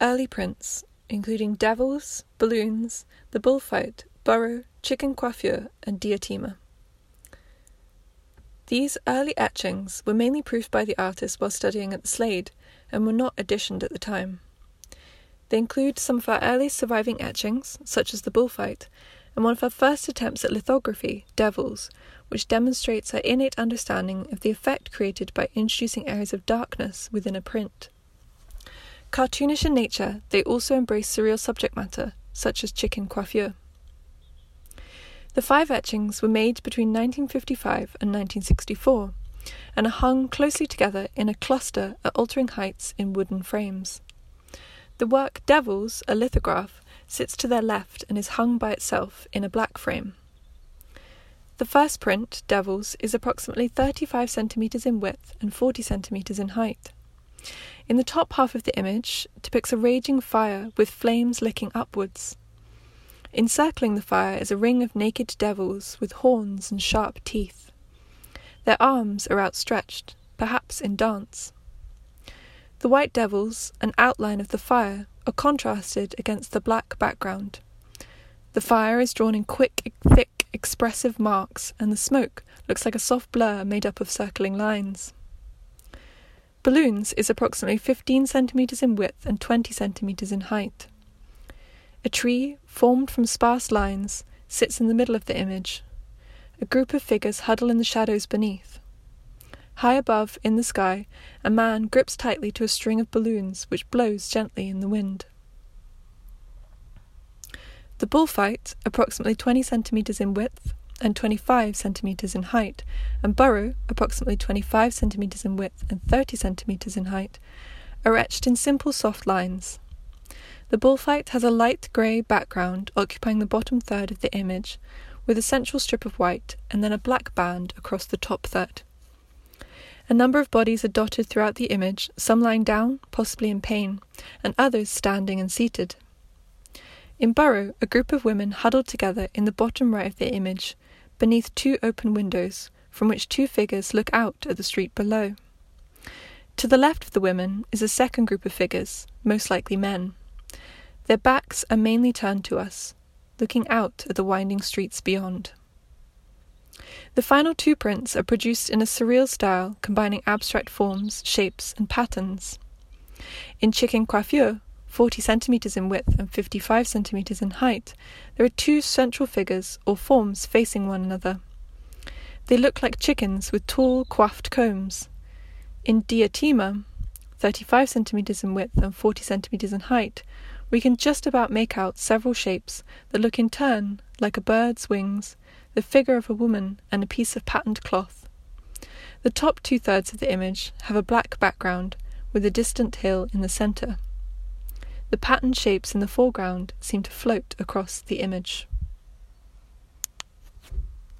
early prints, including devils, balloons, the bullfight, burrow, chicken coiffure, and diatema. These early etchings were mainly proofed by the artist while studying at the Slade and were not editioned at the time. They include some of our earliest surviving etchings, such as the bullfight, and one of our first attempts at lithography, Devils, which demonstrates our innate understanding of the effect created by introducing areas of darkness within a print. Cartoonish in nature, they also embrace surreal subject matter, such as chicken coiffure. The five etchings were made between 1955 and 1964 and are hung closely together in a cluster at altering heights in wooden frames. The work Devils, a lithograph, sits to their left and is hung by itself in a black frame. The first print, Devils, is approximately 35 centimetres in width and 40 centimetres in height. In the top half of the image depicts a raging fire with flames licking upwards. Encircling the fire is a ring of naked devils with horns and sharp teeth. Their arms are outstretched, perhaps in dance. The white devils, an outline of the fire, are contrasted against the black background. The fire is drawn in quick, thick, expressive marks, and the smoke looks like a soft blur made up of circling lines. Balloons is approximately 15 centimetres in width and 20 centimetres in height. A tree, formed from sparse lines, sits in the middle of the image. A group of figures huddle in the shadows beneath. High above, in the sky, a man grips tightly to a string of balloons which blows gently in the wind. The bullfight, approximately 20 centimetres in width and 25 centimetres in height, and burrow, approximately 25 centimetres in width and 30 centimetres in height, are etched in simple soft lines. The bullfight has a light grey background occupying the bottom third of the image, with a central strip of white and then a black band across the top third. A number of bodies are dotted throughout the image, some lying down, possibly in pain, and others standing and seated. In Burrow, a group of women huddled together in the bottom right of the image, beneath two open windows, from which two figures look out at the street below. To the left of the women is a second group of figures, most likely men. Their backs are mainly turned to us, looking out at the winding streets beyond. The final two prints are produced in a surreal style combining abstract forms, shapes, and patterns. In Chicken Coiffure, 40 centimeters in width and 55 centimeters in height, there are two central figures or forms facing one another. They look like chickens with tall, coiffed combs. In Diatema, 35 centimeters in width and 40 centimeters in height, we can just about make out several shapes that look in turn like a bird's wings, the figure of a woman, and a piece of patterned cloth. The top two thirds of the image have a black background, with a distant hill in the centre. The patterned shapes in the foreground seem to float across the image.